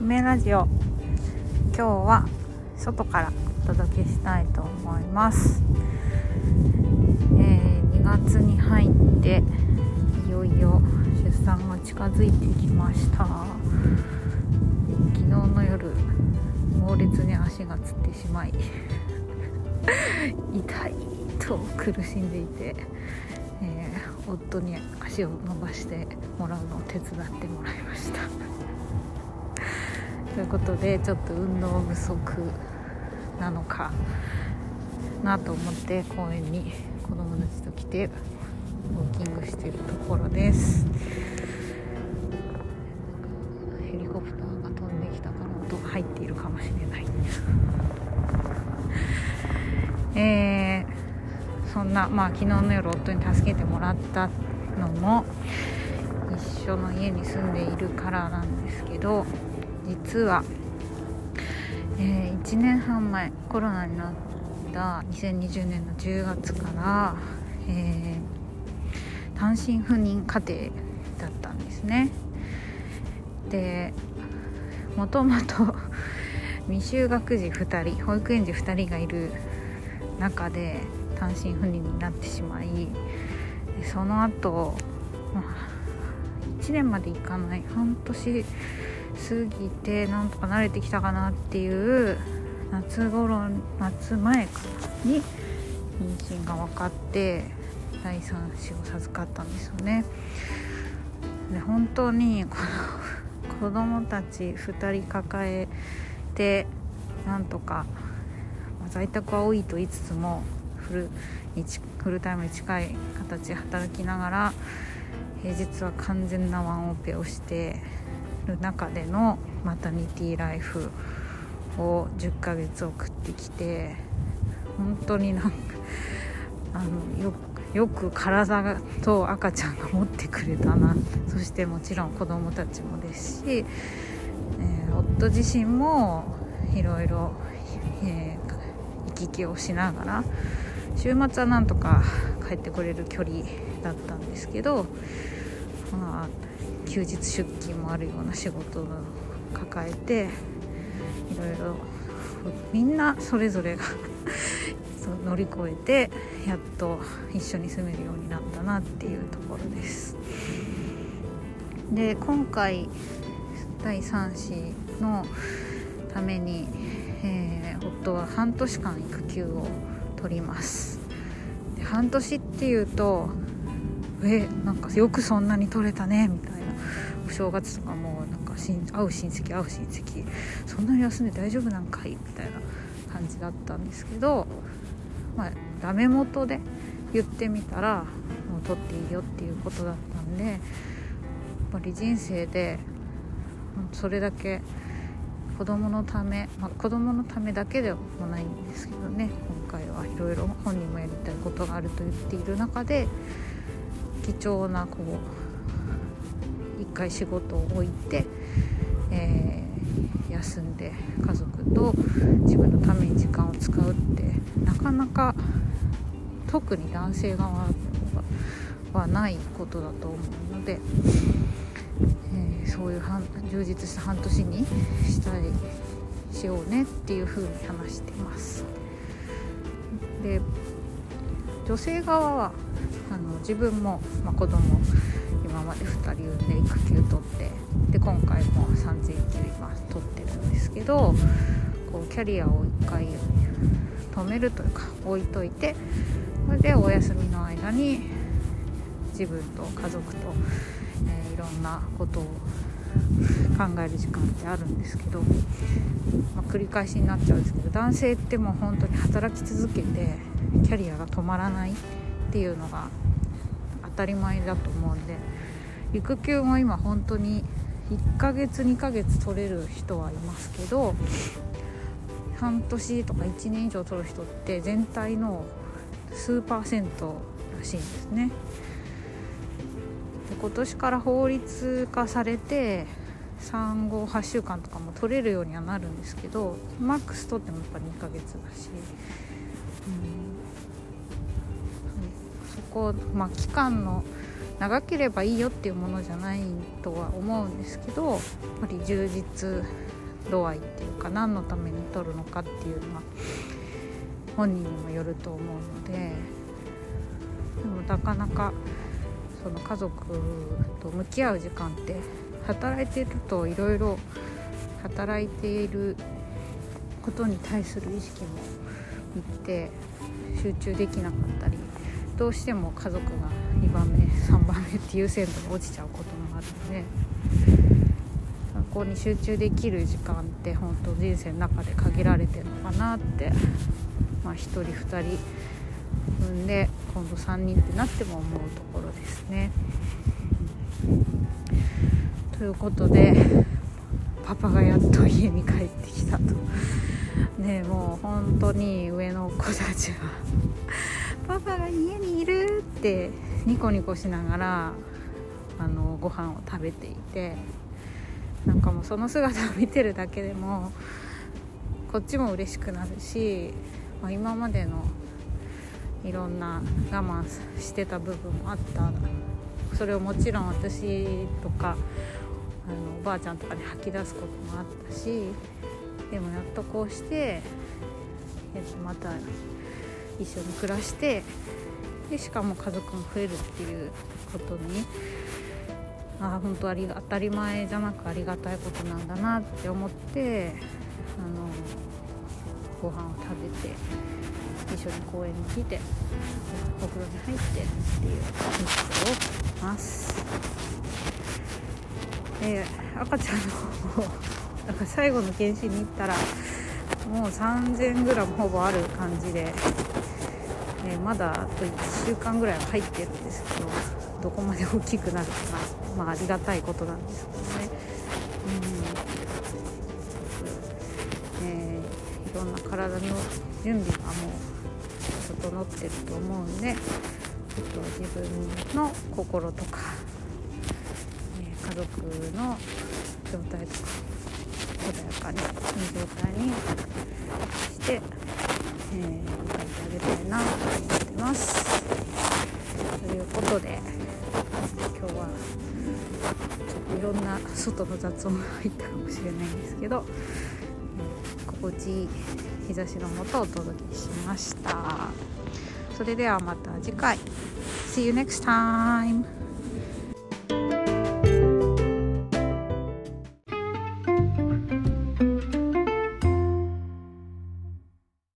梅ラジオ。今日は外からお届けしたいと思います、えー2月に入っていよいよ出産が近づいてきました。昨日の夜猛烈に足がつってしまい 痛いと苦しんでいて、えー夫に足を伸ばしてもらうのを手伝ってもらいました。ということでちょっと運動不足なのかなと思って公園に子供たちと来てウォーキングしてるところです。ヘリコプターが飛んできたから音が入っているかもしれない。えーそんなまあ昨日の夜夫に助けてもらったのも一緒の家に住んでいるからなんですけど実は、え1年半前コロナになった2020年の10月から、えー単身赴任家庭だったんですね。でもともと未就学児2人保育園児2人がいる中で単身赴任になってしまいその後、まあ1年までいかない。半年過ぎてなんとか慣れてきたかなっていう夏頃夏前かに妊娠が分かって第3子を授かったんですよね。で本当にこの 子供たち2人抱えてなんとかまあ在宅は多いと言いつつもフルにちフルタイムに近い形で働きながら平日は完全なワンオペをしてる中でのマタニティライフを10ヶ月送ってきて本当になんかあのよよく体と赤ちゃんが持ってくれたな。そしてもちろん子供たちもですし、えー夫自身もいろいろ、え行き来をしながら週末はなんとか帰ってこれる距離だったんですけど、まあ、休日出勤もあるような仕事を抱えていろいろみんなそれぞれが 乗り越えてやっと一緒に住めるようになったなっていうところです。で今回第3子のために、えー夫は半年間育休を取ります半年っていうとえなんかよくそんなに取れたねみたいなお正月とかもなんかしん会う親戚会う親戚そんなに休んで大丈夫なんかいみたいな感じだったんですけどまあダメ元で言ってみたらもう取っていいよっていうことだったんでやっぱり人生でそれだけ子供のため、まあ、子供のためだけでもないんですけどね今回はいろいろ本人もやりたいことがあると言っている中で貴重なこう回仕事を置いて、えー休んで家族と自分のために時間を使うってなかなか特に男性側はないことだと思うので。えーそういう充実した半年にしたいしようねっていう風に話してますで女性側はあの自分も、まあ、子供今まで2人産んで育休取ってで今回も産前休今取ってるんですけどこうキャリアを1回止めるというか置いといてそれでお休みの間に自分と家族と、えーいろんなことを考える時間ってあるんですけど、まあ繰り返しになっちゃうんですけど男性ってもう本当に働き続けてキャリアが止まらないっていうのが当たり前だと思うんで育休も今本当に1ヶ月2ヶ月取れる人はいますけど半年とか1年以上取る人って全体の数パーセントらしいんですね。で今年から法律化されて産後8週間とかも取れるようにはなるんですけどマックス取ってもやっぱり2ヶ月だし、うん、そこ、まあ、期間の長ければいいよっていうものじゃないとは思うんですけどやっぱり充実度合いっていうか何のために撮るのかっていうのは本人にもよると思うのででもなかなかその家族と向き合う時間って働いてるといろいろ働いていることに対する意識もいって集中できなかったりどうしても家族が2番目3番目って優先度が落ちちゃうこともあるので学校に集中できる時間って本当人生の中で限られてるのかなってまあ1人2人産んで今度3人ってなっても思うところですね。ということでパパがやっと家に帰ってきたと。ねもう本当に上の子たちはパパが家にいるってニコニコしながらあのご飯を食べていてなんかもうその姿を見てるだけでもこっちも嬉しくなるし、まあ、今までのいろんな我慢してた部分もあった。それをもちろん私とかあのおばあちゃんとかに吐き出すこともあったしでもやっとこうして、えっと、また一緒に暮らしてでしかも家族も増えるっていうことにあ本当あり当たり前じゃなくありがたいことなんだなって思ってあのご飯を食べて一緒に公園に来てお風呂に入ってっていう日常を送ます。で赤ちゃんの方なんか最後の検診に行ったらもう 3000g ほぼある感じで、えー、まだあと1週間ぐらいは入ってるんですけどどこまで大きくなるかな、まあ、ありがたいことなんですけどね。うんえ、いろんな体の準備がもう整ってると思うんで、ちょっと自分の心とか、え、家族の状態とか穏やかにいい状態にして、えー、迎えてあげたいなと。ことで今日はちょっといろんな外の雑音が入ったかもしれないんですけど、心地いい日差しのもとお届けしました。それではまた次回 See you next time!